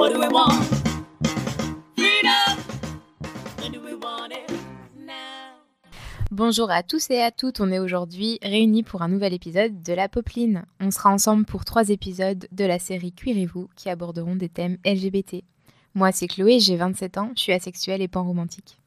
What do we want? Freedom. When do we want it? Now. Bonjour à tous et à toutes, on est aujourd'hui réunis pour un nouvel épisode de La Popeline. On sera ensemble pour trois épisodes de la série Cuirez-vous qui aborderont des thèmes LGBT. Moi c'est Chloé, j'ai 27 ans, je suis asexuelle et pan-romantique.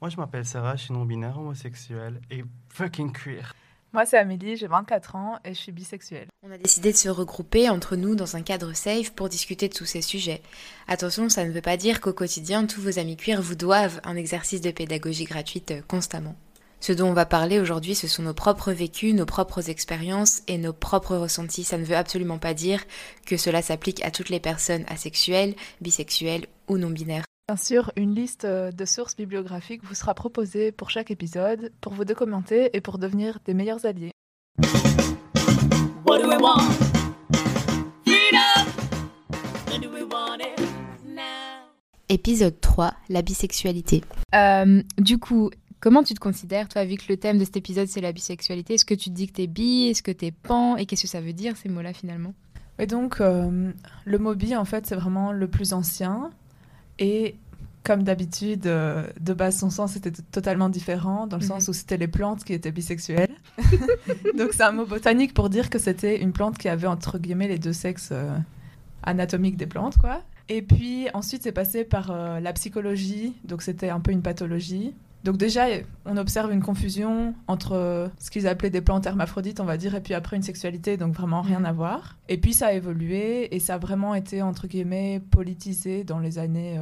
Moi, je m'appelle Sarah, je suis non-binaire, homosexuel et fucking queer. Moi, c'est Amélie, j'ai 24 ans et je suis bisexuelle. On a décidé de se regrouper entre nous dans un cadre safe pour discuter de tous ces sujets. Attention, ça ne veut pas dire qu'au quotidien, tous vos amis queer vous doivent un exercice de pédagogie gratuite euh, constamment. Ce dont on va parler aujourd'hui, ce sont nos propres vécus, nos propres expériences et nos propres ressentis. Ça ne veut absolument pas dire que cela s'applique à toutes les personnes asexuelles, bisexuelles ou non-binaires. Bien sûr, une liste euh, de sources bibliographiques vous sera proposée pour chaque épisode pour vous documenter et pour devenir des meilleurs alliés. What do we want? Freedom. When do we want it? Now? Épisode 3, la bisexualité. Euh, du coup, comment tu te considères, toi, vu que le thème de cet épisode c'est la bisexualité? Est-ce que tu te dis que t'es bi? Est-ce que t'es pan? Et qu'est-ce que ça veut dire ces mots-là finalement? Et donc, euh, le mot bi, en fait, c'est vraiment le plus ancien. Et comme d'habitude, euh, de base, son sens était totalement différent, dans le Mhm. sens où c'était les plantes qui étaient bisexuelles. donc, c'est un mot botanique pour dire que c'était une plante qui avait, entre guillemets, les deux sexes euh, anatomiques des plantes, quoi. Et puis, ensuite, c'est passé par euh, la psychologie, donc c'était un peu une pathologie. Donc déjà, on observe une confusion entre ce qu'ils appelaient des plantes hermaphrodites, on va dire, et puis après une sexualité, donc vraiment rien Mhm. à voir. Et puis ça a évolué et ça a vraiment été, entre guillemets, politisé dans les années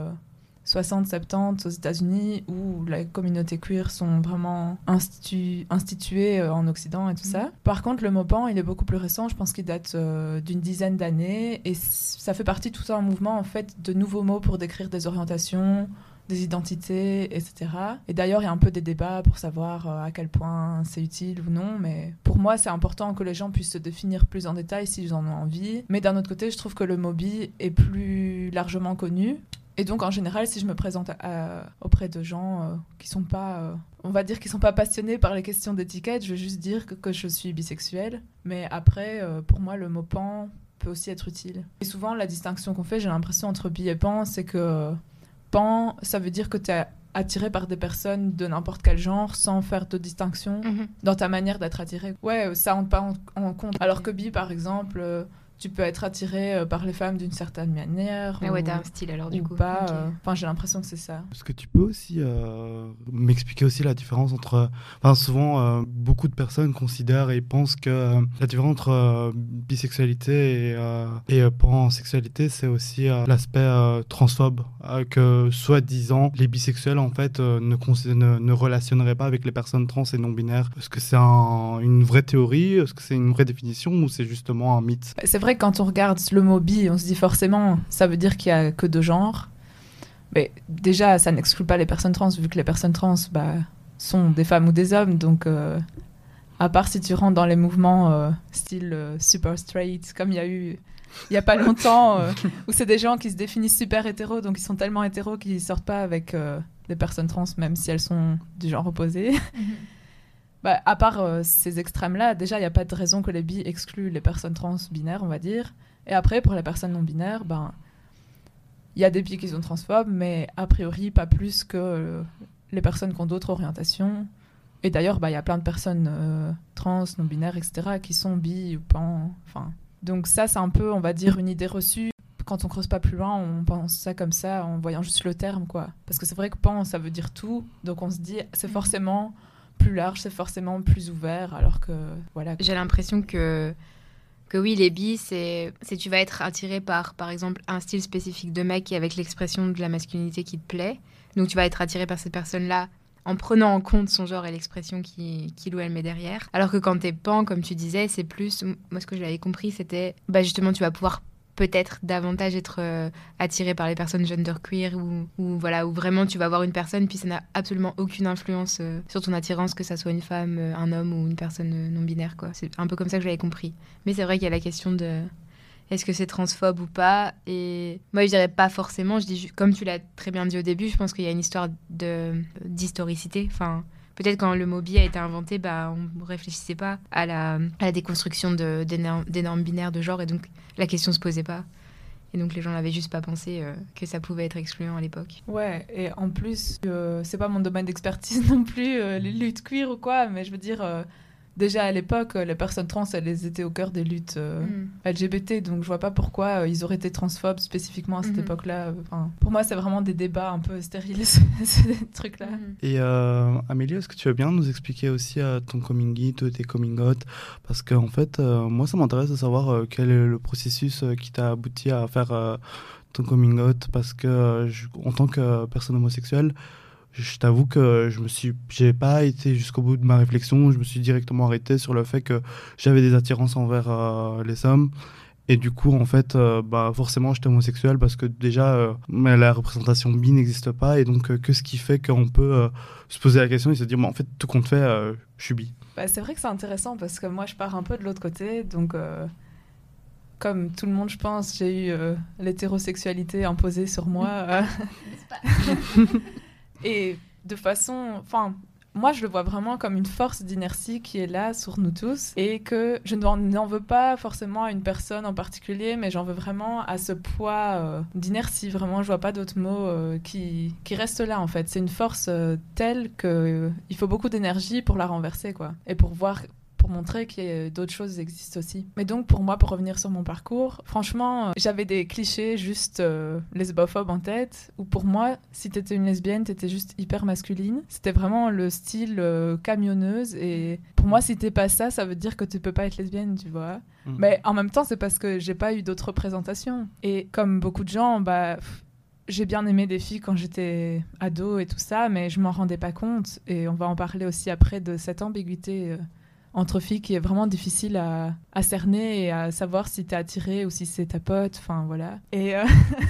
60-70 aux États-Unis, où la communauté queer sont vraiment institu- instituées euh, en Occident et tout ça. Par contre, le mot pan, il est beaucoup plus récent, je pense qu'il date euh, d'une dizaine d'années, et ça fait partie tout un mouvement, en fait, de nouveaux mots pour décrire des orientations, des identités, etc. Et d'ailleurs, il y a un peu des débats pour savoir euh, à quel point c'est utile ou non, mais pour moi, c'est important que les gens puissent se définir plus en détail s'ils en ont envie. Mais d'un autre côté, je trouve que le MOBI est plus largement connu. Et donc, en général, si je me présente à- auprès de gens euh, qui sont pas, euh, on va dire, qui sont pas passionnés par les questions d'étiquette, je vais juste dire que, que je suis bisexuelle. Mais après, euh, pour moi, le mot pan peut aussi être utile. Et souvent, la distinction qu'on fait, j'ai l'impression entre bi et pan, c'est que pan, ça veut dire que tu es attiré par des personnes de n'importe quel genre sans faire de distinction dans ta manière d'être attiré. Ouais, ça rentre pas en, en compte. Alors que bi, par exemple, tu peux être attiré euh, par les femmes d'une certaine manière. Ah ou, ouais, t'as un style alors du ou coup. pas. Euh, Enfin, j'ai l'impression que c'est ça. Est-ce que tu peux aussi euh, m'expliquer aussi la différence entre... Enfin, souvent, euh, beaucoup de personnes considèrent et pensent que euh, la différence entre euh, bisexualité et, euh, et euh, pansexualité, c'est aussi euh, l'aspect euh, transphobe. euh, que, soi-disant, les bisexuels, en fait, euh, ne, ne, ne relationneraient pas avec les personnes trans et non-binaires. Est-ce que c'est un- une vraie théorie? Est-ce que c'est une vraie définition ou c'est justement un mythe? C'est vrai que quand on regarde le mot bi, on se dit forcément, ça veut dire qu'il y a que deux genres. Mais déjà, ça n'exclut pas les personnes trans, vu que les personnes trans bah, sont des femmes ou des hommes. Donc, euh, à part si tu rentres dans les mouvements euh, style euh, super straight, comme il y a eu il y a pas longtemps, où c'est des gens qui se définissent super hétéros, donc ils sont tellement hétéros qu'ils sortent pas avec des personnes trans, même si elles sont du genre opposé. Bah, à part euh, ces extrêmes-là, déjà, il n'y a pas de raison que les bi excluent les personnes trans binaires, on va dire. Et après, pour les personnes non binaires, ben, il y a des bi qui sont transphobes, mais a priori, pas plus que euh, les personnes qui ont d'autres orientations. Et d'ailleurs, bah, il y a plein de personnes euh, trans, non binaires, etc., qui sont bi ou pan. Enfin, donc ça, c'est un peu, on va dire, une idée reçue. Quand on creuse pas plus loin, on pense ça comme ça en voyant juste le terme, quoi. Parce que c'est vrai que pan, ça veut dire tout. Donc on se dit, c'est forcément plus large, c'est forcément plus ouvert, alors que voilà. J'ai l'impression que que oui, les bi, c'est tu vas être attiré par par exemple un style spécifique de mec et avec l'expression de la masculinité qui te plaît. Donc tu vas être attiré par cette personne-là en prenant en compte son genre et l'expression qui- qu'il ou elle met derrière. Alors que quand t'es pan, comme tu disais, c'est plus, moi ce que j'avais compris, c'était, bah justement, tu vas pouvoir peut-être davantage être euh, attiré par les personnes genderqueer ou, ou voilà, où vraiment tu vas voir une personne, puis ça n'a absolument aucune influence euh, sur ton attirance, que ça soit une femme, euh, un homme ou une personne non binaire, quoi. C'est un peu comme ça que je l'avais compris. Mais c'est vrai qu'il y a la question de est-ce que c'est transphobe ou pas? Et moi, je dirais pas forcément. Je dis, comme tu l'as très bien dit au début, je pense qu'il y a une histoire de d'historicité. Enfin, peut-être quand le mot bi a été inventé, bah, on réfléchissait pas à la, déconstruction de, des, normes, binaires de genre, et donc la question se posait pas. Et donc les gens n'avaient juste pas pensé euh, que ça pouvait être excluant à l'époque. Ouais, et en plus, euh, c'est pas mon domaine d'expertise non plus, euh, les luttes queer ou quoi, mais je veux dire, euh, déjà à l'époque, euh, les personnes trans, elles étaient au cœur des luttes euh, Mm. LGBT, donc je vois pas pourquoi euh, ils auraient été transphobes spécifiquement à cette Mhm. époque-là. Enfin, pour moi, c'est vraiment des débats un peu stériles, ces trucs-là. Mhm. Et euh, Amélie, est-ce que tu veux bien nous expliquer aussi euh, ton coming out, tes coming out? Parce qu'en fait, euh, moi, ça m'intéresse de savoir euh, quel est le processus euh, qui t'a abouti à faire euh, ton coming out. Parce que, euh, je- en tant que personne homosexuelle, je t'avoue que je me suis, j'ai pas été jusqu'au bout de ma réflexion. Je me suis directement arrêté sur le fait que j'avais des attirances envers euh, les hommes. Et du coup, en fait, euh, bah, forcément, j'étais homosexuel parce que déjà, euh, mais la représentation bi n'existe pas. Et donc, euh, que ce qui fait qu'on peut euh, se poser la question et se dire, bah, en fait, tout compte fait, euh, je suis bi. Bah, c'est vrai que c'est intéressant parce que moi, je pars un peu de l'autre côté. Donc, euh, comme tout le monde, je pense, j'ai eu euh, l'hétérosexualité imposée sur moi. Et de façon. Enfin, moi, je le vois vraiment comme une force d'inertie qui est là sur nous tous. Et que je n'en veux pas forcément à une personne en particulier, mais j'en veux vraiment à ce poids euh, d'inertie. Vraiment, je vois pas d'autres mots euh, qui, qui restent là, en fait. C'est une force euh, telle qu'il il faut beaucoup d'énergie pour la renverser, quoi. Et pour voir montrer qu'il y a d'autres choses existent aussi. Mais donc pour moi, pour revenir sur mon parcours, franchement, euh, j'avais des clichés juste euh, lesbophobes en tête, où pour moi, si t'étais une lesbienne, t'étais juste hyper masculine. C'était vraiment le style euh, camionneuse, et pour moi, si t'es pas ça, ça veut dire que tu peux pas être lesbienne, tu vois. Mhm. Mais en même temps, c'est parce que j'ai pas eu d'autres représentations. Et comme beaucoup de gens, bah... pff, j'ai bien aimé des filles quand j'étais ado et tout ça, mais je m'en rendais pas compte. Et on va en parler aussi après de cette ambiguïté euh, entre filles qui est vraiment difficile à, à cerner et à savoir si t'es attiré ou si c'est ta pote. Enfin voilà. Et euh,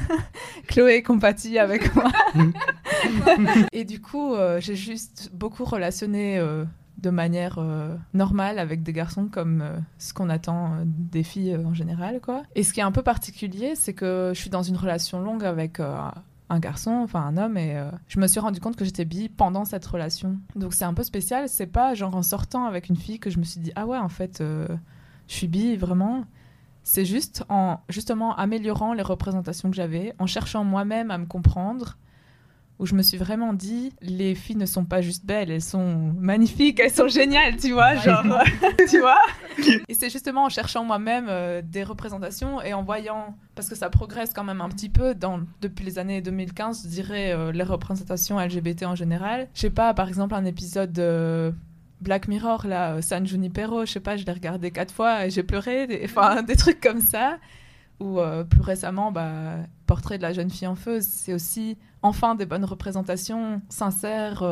Chloé compatit avec moi. et du coup, euh, j'ai juste beaucoup relationné euh, de manière normale avec des garçons comme ce qu'on attend des filles en général quoi. Et ce qui est un peu particulier, c'est que je suis dans une relation longue avec un garçon, enfin un homme, et euh, je me suis rendu compte que j'étais bi pendant cette relation. Donc c'est un peu spécial, c'est pas genre en sortant avec une fille que je me suis dit ah ouais en fait euh, je suis bi vraiment. C'est juste en justement améliorant les représentations que j'avais, en cherchant moi-même à me comprendre, où je me suis vraiment dit les filles ne sont pas juste belles, elles sont magnifiques, elles sont géniales, tu vois, genre tu vois. Et c'est justement en cherchant moi-même euh, des représentations et en voyant, parce que ça progresse quand même un petit peu dans, depuis les années 2015, je dirais, euh, les représentations LGBT en général. Je sais pas, par exemple, un épisode de Black Mirror, là, euh, San Junipero, je sais pas, je l'ai regardé quatre fois et j'ai pleuré, des, enfin, des trucs comme ça. Ou euh, plus récemment, bah, Portrait de la jeune fille en feu, c'est aussi enfin des bonnes représentations sincères.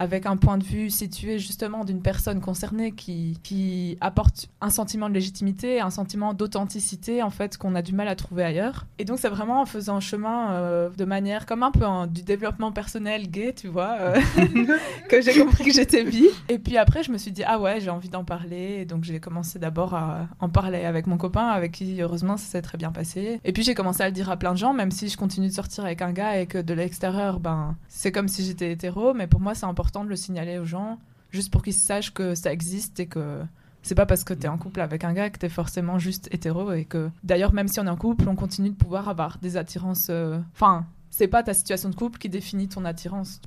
Avec un point de vue situé justement d'une personne concernée qui, qui apporte un sentiment de légitimité, un sentiment d'authenticité en fait qu'on a du mal à trouver ailleurs. Et donc c'est vraiment en faisant chemin euh, de manière comme un peu du développement personnel gay, tu vois, euh, que j'ai compris que j'étais bi. Et puis après je me suis dit ah ouais j'ai envie d'en parler. Et donc j'ai commencé d'abord à en parler avec mon copain avec qui heureusement ça s'est très bien passé. Et puis j'ai commencé à le dire à plein de gens même si je continue de sortir avec un gars et que de l'extérieur ben c'est comme si j'étais hétéro, mais pour moi c'est important de le signaler aux gens, juste pour qu'ils sachent que ça existe et que c'est pas parce que t'es en couple avec un gars que t'es forcément juste hétéro et que d'ailleurs même si on est en couple, on continue de pouvoir avoir des attirances. euh, Enfin, c'est pas ta situation de couple qui définit ton attirance.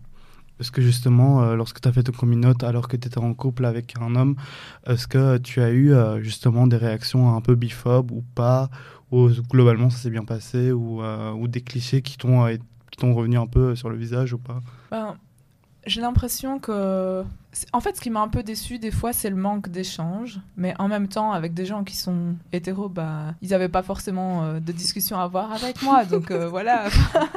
Parce que justement, euh, lorsque tu as fait ton coming out alors que tu étais en couple avec un homme, est-ce que tu as eu euh, justement des réactions un peu biphobes ou pas Ou globalement ça s'est bien passé Ou, euh, ou des clichés qui t'ont qui t'ont revenu un peu sur le visage ou pas? Ben, j'ai l'impression que. En fait, ce qui m'a un peu déçu des fois, c'est le manque d'échange. Mais en même temps, avec des gens qui sont hétéros, bah, ils n'avaient pas forcément euh, de discussion à avoir avec moi. Donc euh, voilà.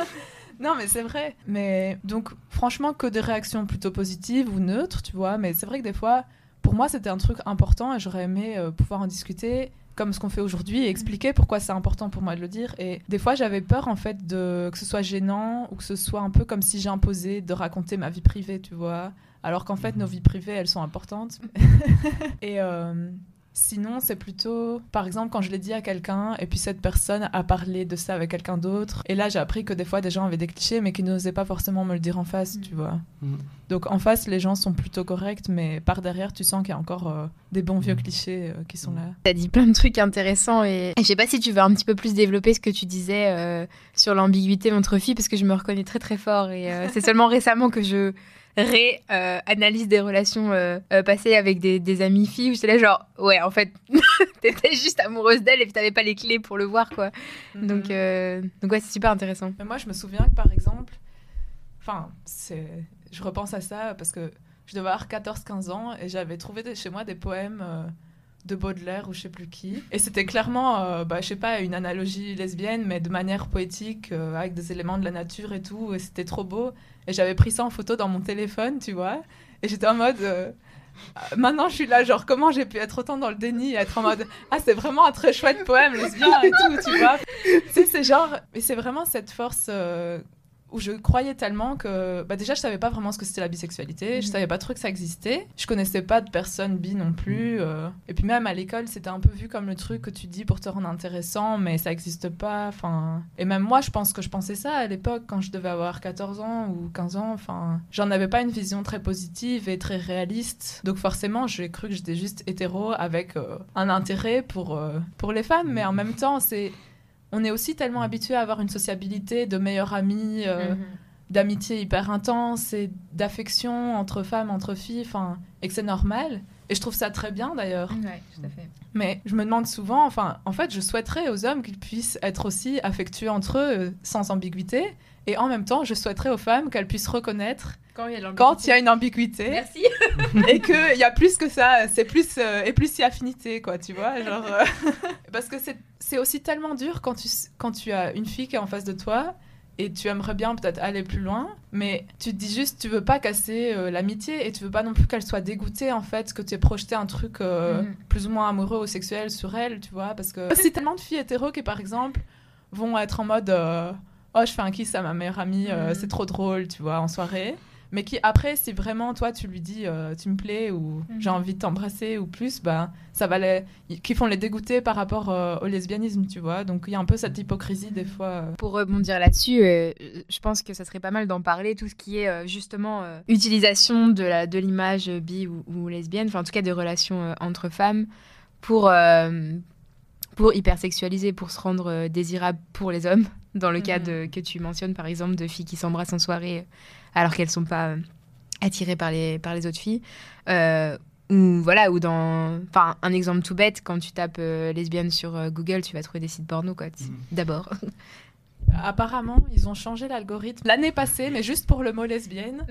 non, mais c'est vrai. Mais donc, franchement, que des réactions plutôt positives ou neutres, tu vois. Mais c'est vrai que des fois, pour moi, c'était un truc important et j'aurais aimé euh, pouvoir en discuter comme ce qu'on fait aujourd'hui et expliquer pourquoi c'est important pour moi de le dire. Et des fois, j'avais peur en fait de que ce soit gênant ou que ce soit un peu comme si j'imposais de raconter ma vie privée, tu vois. Alors qu'en fait, nos vies privées, elles sont importantes. et, euh, Sinon, c'est plutôt, par exemple, quand je l'ai dit à quelqu'un et puis cette personne a parlé de ça avec quelqu'un d'autre. Et là, j'ai appris que des fois, des gens avaient des clichés, mais qui n'osaient pas forcément me le dire en face, tu vois. Mm. Donc en face, les gens sont plutôt corrects, mais par derrière, tu sens qu'il y a encore euh, des bons vieux Mm. clichés euh, qui sont là. T'as dit plein de trucs intéressants et et je sais pas si tu veux un petit peu plus développer ce que tu disais euh, sur l'ambiguïté entre filles parce que je me reconnais très très fort et euh, c'est seulement récemment que je ré-analyse des relations euh, euh, passées avec des, des amies filles où j'étais là genre ouais en fait t'étais juste amoureuse d'elle et puis t'avais pas les clés pour le voir quoi donc Mhm. euh, donc ouais c'est super intéressant Mais moi, je me souviens que par exemple, enfin, c'est, je repense à ça parce que je devais avoir 14-15 ans et j'avais trouvé des- chez moi des poèmes euh, de Baudelaire ou je sais plus qui. Et c'était clairement, euh, bah, je sais pas, une analogie lesbienne, mais de manière poétique, euh, avec des éléments de la nature et tout. Et c'était trop beau. Et j'avais pris ça en photo dans mon téléphone, tu vois. Et j'étais en mode. euh, euh, Maintenant, je suis là, genre, comment j'ai pu être autant dans le déni être en mode Ah, c'est vraiment un très chouette poème lesbien et tout, tu vois. C'est genre. Et c'est vraiment cette force euh, où je croyais tellement que. Bah, déjà, je savais pas vraiment ce que c'était la bisexualité. Je Mhm. savais pas trop que ça existait. Je connaissais pas de personnes bi non plus. euh. Et puis, même à l'école, c'était un peu vu comme le truc que tu dis pour te rendre intéressant, mais ça existe pas. Enfin. Et même moi, je pense que je pensais ça à l'époque, quand je devais avoir 14 ans ou 15 ans. Enfin. J'en avais pas une vision très positive et très réaliste. Donc, forcément, j'ai cru que j'étais juste hétéro avec euh, un intérêt pour, euh, pour les femmes. Mais en même temps, c'est on est aussi tellement habitué à avoir une sociabilité de meilleurs amis, euh, Mhm. d'amitié hyper intense et d'affection entre femmes, entre filles, et que c'est normal. Et je trouve ça très bien d'ailleurs. ouais tout à fait. Mais je me demande souvent, enfin, en fait, je souhaiterais aux hommes qu'ils puissent être aussi affectueux entre eux, euh, sans ambiguïté. Et en même temps, je souhaiterais aux femmes qu'elles puissent reconnaître quand il y a quand il y a une ambiguïté. Merci. Et qu'il y a plus que ça, c'est plus euh, et plus y affinité quoi, tu vois, genre euh, parce que c'est aussi tellement dur quand tu quand tu as une fille qui est en face de toi et tu aimerais bien peut-être aller plus loin, mais tu te dis juste tu veux pas casser euh, l'amitié et tu veux pas non plus qu'elle soit dégoûtée en fait que tu aies projeté un truc euh, Mhm. plus ou moins amoureux ou sexuel sur elle, tu vois, parce que si tellement de filles hétéro qui par exemple vont être en mode euh, oh je fais un kiss à ma meilleure amie, Mhm. c'est trop drôle, tu vois, en soirée mais qui après si vraiment toi tu lui dis euh, tu me plais ou Mhm. j'ai envie de t'embrasser ou plus bah ça va les qui font les dégoûter par rapport euh, au lesbianisme tu vois donc il y a un peu cette hypocrisie des fois euh. Pour rebondir là-dessus, euh, je pense que ça serait pas mal d'en parler, tout ce qui est euh, justement euh, utilisation de la de l'image bi ou, ou lesbienne, enfin en tout cas des relations euh, entre femmes, pour, euh, pour hypersexualiser, pour se rendre désirable pour les hommes, dans le cas Mhm. de, que tu mentionnes par exemple de filles qui s'embrassent en soirée alors qu'elles sont pas euh, attirées par les, par les autres filles. Euh, ou voilà, ou dans. Enfin, un exemple tout bête, quand tu tapes euh, lesbienne sur euh, Google, tu vas trouver des sites porno, quoi. Mhm. D'abord. apparemment ils ont changé l'algorithme l'année passée mais juste pour le mot lesbienne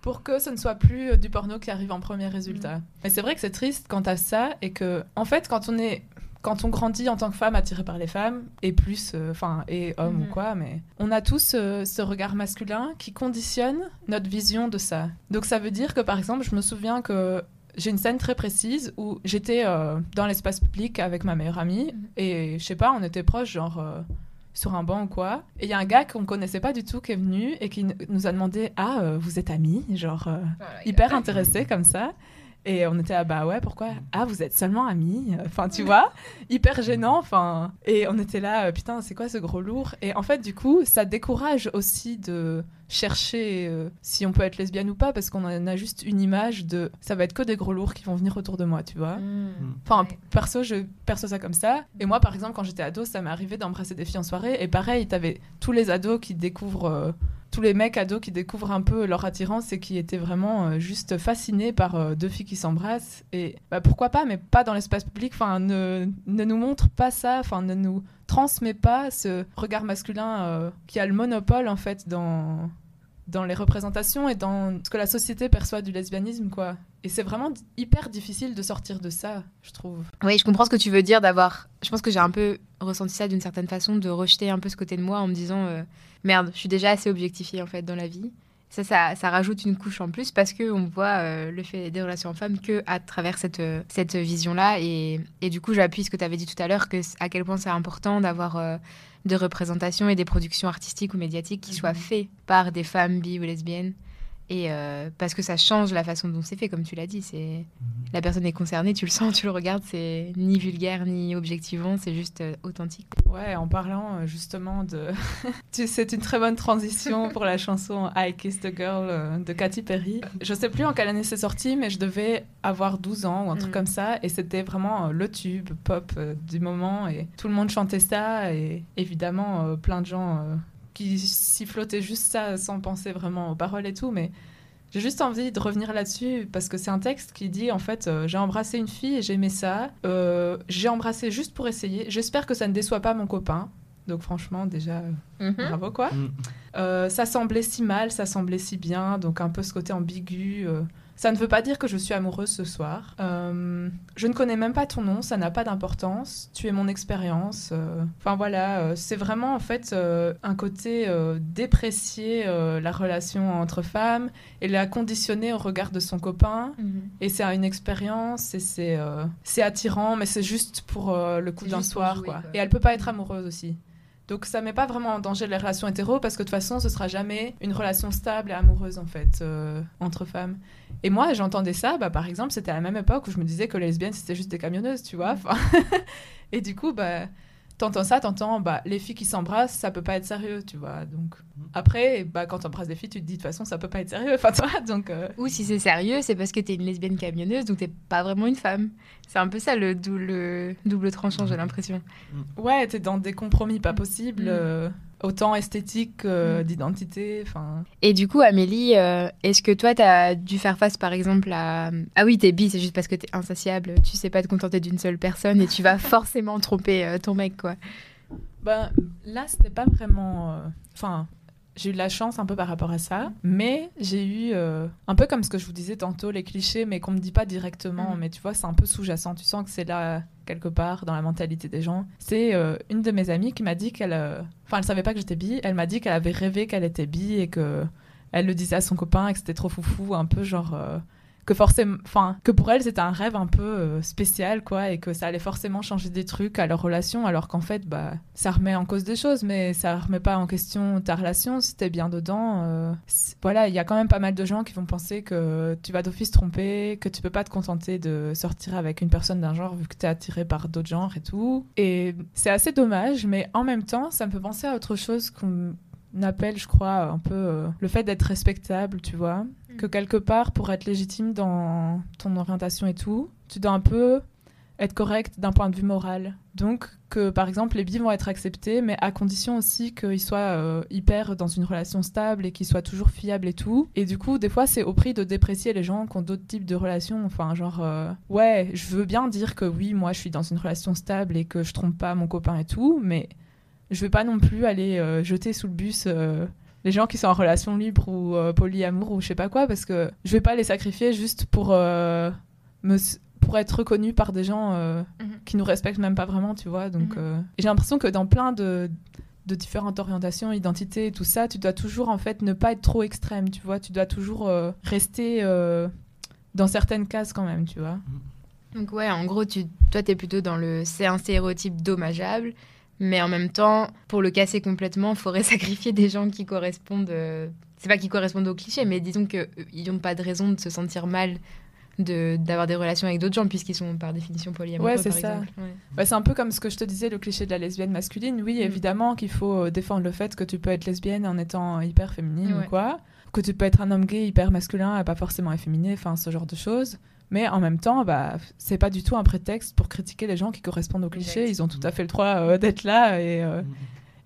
pour que ce ne soit plus du porno qui arrive en premier résultat. Mais c'est vrai que c'est triste quand t'as ça et que, en fait, quand on est, quand on grandit en tant que femme attirée par les femmes et plus, euh, enfin, et homme Mhm. ou quoi, mais on a tous euh, ce regard masculin qui conditionne notre vision de ça. Donc ça veut dire que, par exemple, je me souviens que j'ai une scène très précise où j'étais euh, dans l'espace public avec ma meilleure amie Mhm. et je sais pas, on était proches, genre. sur un banc ou quoi. Et il y a un gars qu'on connaissait pas du tout qui est venu et qui nous a demandé Ah, vous êtes amis? Genre, hyper intéressé comme ça. Et on était ah bah ouais pourquoi? Ah vous êtes seulement amis. Enfin tu vois? Hyper gênant enfin. Et on était là euh, putain c'est quoi ce gros lourd? Et en fait du coup ça décourage aussi de chercher euh, si on peut être lesbienne ou pas parce qu'on en a juste une image de ça va être que des gros lourds qui vont venir autour de moi tu vois? Enfin, Ouais. perso, je perçois ça comme ça. Et moi, par exemple, quand j'étais ado, ça m'est arrivé d'embrasser des filles en soirée. Et pareil, t'avais tous les ados qui découvrent, euh, tous les mecs ados qui découvrent un peu leur attirance et qui étaient vraiment euh, juste fascinés par euh, deux filles qui s'embrassent. Et bah, pourquoi pas, mais pas dans l'espace public. Enfin, ne, ne nous montre pas ça. Enfin, ne nous transmet pas ce regard masculin euh, qui a le monopole, en fait, dans dans les représentations et dans ce que la société perçoit du lesbianisme, quoi. Et c'est vraiment hyper difficile de sortir de ça, je trouve. Oui, je comprends ce que tu veux dire d'avoir. Je pense que j'ai un peu ressenti ça d'une certaine façon, de rejeter un peu ce côté de moi en me disant merde, je suis déjà assez objectifiée en fait dans la vie. Ça, ça, ça rajoute une couche en plus parce que on voit euh, le fait des relations femmes que à travers cette, euh, cette vision-là. Et, et du coup, j'appuie ce que tu avais dit tout à l'heure, que à quel point c'est important d'avoir euh, des représentations et des productions artistiques ou médiatiques qui soient Mhm. faites par des femmes bi ou lesbiennes Et euh, parce que ça change la façon dont c'est fait, comme tu l'as dit. C'est la personne est concernée, tu le sens, tu le regardes. C'est ni vulgaire ni objectivant, c'est juste euh, authentique. Ouais, en parlant euh, justement de, c'est une très bonne transition pour la chanson I Kissed a Girl de Katy Perry. Je sais plus en quelle année c'est sorti, mais je devais avoir 12 ans ou un truc Mm. comme ça, et c'était vraiment le tube pop du moment, et tout le monde chantait ça, et évidemment plein de gens qui sifflotaient juste ça sans penser vraiment aux paroles et tout, mais j'ai juste envie de revenir là-dessus parce que c'est un texte qui dit en fait euh, j'ai embrassé une fille et j'ai aimé ça. Euh, j'ai embrassé juste pour essayer. J'espère que ça ne déçoit pas mon copain. Donc franchement déjà euh, bravo quoi. Mm. Euh, ça semblait si mal, ça semblait si bien, donc un peu ce côté ambigu. Ça ne veut pas dire que je suis amoureuse ce soir. Euh, je ne connais même pas ton nom, ça n'a pas d'importance. Tu es mon expérience. euh. Enfin voilà, euh, c'est vraiment en fait un côté déprécier la relation entre femmes et la conditionner au regard de son copain. Et c'est une expérience et c'est attirant, mais c'est juste pour le coup d'un soir. jouer, quoi. quoi. Et elle peut pas être amoureuse aussi. Donc ça met pas vraiment en danger les relations hétéro parce que de toute façon ce sera jamais une relation stable et amoureuse en fait euh, entre femmes. Et moi j'entendais ça, bah, par exemple c'était à la même époque où je me disais que les lesbiennes c'était juste des camionneuses, tu vois. Et du coup bah t'entends ça, t'entends bah les filles qui s'embrassent ça peut pas être sérieux, tu vois. Donc après bah quand t'embrasses des filles tu te dis de toute façon ça peut pas être sérieux, enfin tu vois. Donc euh, Ou si c'est sérieux, c'est parce que t'es une lesbienne camionneuse, donc t'es pas vraiment une femme. C'est un peu ça le double, double tranchant, j'ai l'impression. Ouais, t'es dans des compromis pas possibles, euh, autant esthétiques que Mm. d'identité. Enfin, Et du coup, Amélie, euh, est-ce que toi, t'as dû faire face, par exemple, à... Ah oui, t'es bi, c'est juste parce que t'es insatiable, tu sais pas te contenter d'une seule personne et tu vas forcément tromper euh, ton mec, quoi. ben là, c'était pas vraiment. euh, Enfin, j'ai eu de la chance un peu par rapport à ça, mais j'ai eu euh, un peu comme ce que je vous disais tantôt, les clichés, mais qu'on me dit pas directement. Mm. Mais tu vois, c'est un peu sous-jacent. Tu sens que c'est là quelque part dans la mentalité des gens. C'est euh, une de mes amies qui m'a dit qu'elle. euh, Enfin, elle savait pas que j'étais bi. Elle m'a dit qu'elle avait rêvé qu'elle était bi et que elle le disait à son copain et que c'était trop foufou, un peu genre. Que forcément enfin que pour elle c'était un rêve un peu euh, spécial quoi et que ça allait forcément changer des trucs à leur relation alors qu'en fait bah ça remet en cause des choses mais ça remet pas en question ta relation si t'es bien dedans euh, voilà il y a quand même pas mal de gens qui vont penser que tu vas d'office tromper que tu peux pas te contenter de sortir avec une personne d'un genre vu que t'es attiré par d'autres genres et tout. Et c'est assez dommage mais en même temps ça me fait penser à autre chose qu'on appelle je crois un peu euh, le fait d'être respectable tu vois que quelque part, pour être légitime dans ton orientation et tout, tu dois un peu être correct d'un point de vue moral. Donc, que par exemple, les bi vont être acceptés, mais à condition aussi qu'ils soient euh, hyper dans une relation stable et qu'ils soient toujours fiables et tout. Et du coup, des fois, c'est au prix de déprécier les gens qui ont d'autres types de relations. Enfin, genre, euh, ouais, je veux bien dire que oui, moi, je suis dans une relation stable et que je trompe pas mon copain et tout, mais je vais pas non plus aller euh, jeter sous le bus. euh, les gens qui sont en relation libre ou euh, polyamour ou je sais pas quoi parce que je vais pas les sacrifier juste pour euh, me pour être reconnu par des gens euh, Mhm. qui nous respectent même pas vraiment tu vois donc Mhm. euh, j'ai l'impression que dans plein de de différentes orientations, identités et tout ça, tu dois toujours en fait ne pas être trop extrême, tu vois, tu dois toujours euh, rester euh, dans certaines cases quand même, tu vois. Donc ouais, en gros, tu, toi, t'es plutôt dans le c'est un stéréotype dommageable, mais en même temps, pour le casser complètement, il faudrait sacrifier des gens qui correspondent. euh, C'est pas qui correspondent au cliché, mais disons qu'ils n'ont pas de raison de se sentir mal de d'avoir des relations avec d'autres gens puisqu'ils sont par définition polyamoureux Ouais, c'est ça. Ouais. Bah, c'est un peu comme ce que je te disais, le cliché de la lesbienne masculine. Oui, Mm. évidemment qu'il faut euh, défendre le fait que tu peux être lesbienne en étant hyper féminine Ouais. ou quoi. Que tu peux être un homme gay hyper masculin et pas forcément efféminé, enfin ce genre de choses. Mais en même temps, bah, c'est pas du tout un prétexte pour critiquer les gens qui correspondent aux clichés. Exact. Ils ont tout à fait le droit euh, d'être là et euh,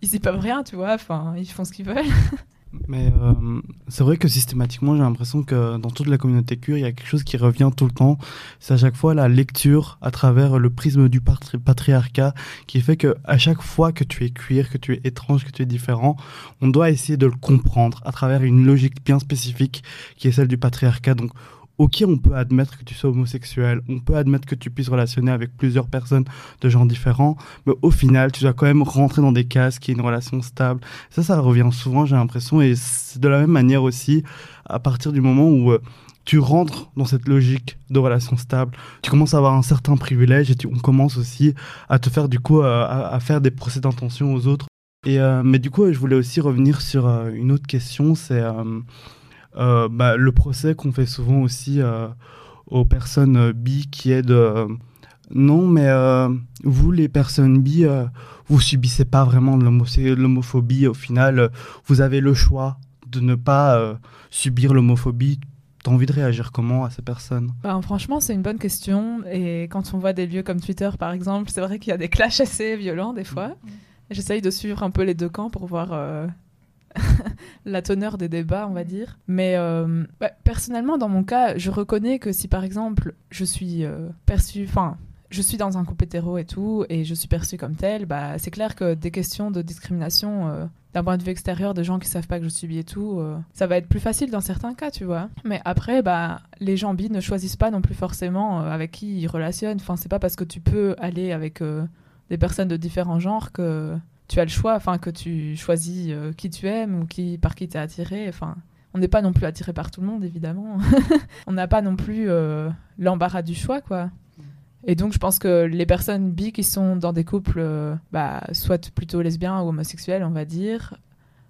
ils y peuvent rien, tu vois. Enfin, ils font ce qu'ils veulent. Mais euh, c'est vrai que systématiquement, j'ai l'impression que dans toute la communauté queer, il y a quelque chose qui revient tout le temps. C'est à chaque fois la lecture à travers le prisme du patri- patriarcat qui fait que à chaque fois que tu es queer, que tu es étrange, que tu es différent, on doit essayer de le comprendre à travers une logique bien spécifique qui est celle du patriarcat. Donc, ok, on peut admettre que tu sois homosexuel, on peut admettre que tu puisses relationner avec plusieurs personnes de genres différents, mais au final, tu dois quand même rentrer dans des cases qui est une relation stable. Ça, ça revient souvent, j'ai l'impression, et c'est de la même manière aussi, à partir du moment où euh, tu rentres dans cette logique de relation stable, tu commences à avoir un certain privilège et tu- on commence aussi à te faire du coup euh, à, faire des procès d'intention aux autres. Et, euh, mais du coup, je voulais aussi revenir sur une autre question, c'est bah, le procès qu'on fait souvent aussi euh, aux personnes euh, bi qui est de euh, non, mais euh, vous, les personnes bi, euh, vous subissez pas vraiment l'homophobie. Au final, euh, vous avez le choix de ne pas euh, subir l'homophobie. T'as envie de réagir comment à ces personnes? Ben, franchement, c'est une bonne question. Et quand on voit des lieux comme Twitter, par exemple, c'est vrai qu'il y a des clashs assez violents des fois. J'essaye de suivre un peu les deux camps pour voir euh, la teneur des débats, on va dire. Mais euh, ouais, personnellement, dans mon cas, je reconnais que si par exemple je suis euh, perçue, enfin, je suis dans un couple hétéro et tout, et je suis perçue comme telle, bah, c'est clair que des questions de discrimination euh, d'un point de vue extérieur, de gens qui savent pas que je subis et tout, euh, ça va être plus facile dans certains cas, tu vois. Mais après, bah, les gens bi ne choisissent pas non plus forcément euh, avec qui ils relationnent. Enfin, c'est pas parce que tu peux aller avec des personnes de différents genres que tu as le choix, enfin que tu choisis euh, qui tu aimes ou qui par qui tu es attiré. Enfin, on n'est pas non plus attiré par tout le monde, évidemment. on n'a pas non plus euh, l'embarras du choix, quoi. Et donc, je pense que les personnes bi qui sont dans des couples, euh, bah, soit plutôt lesbiens ou homosexuels, on va dire,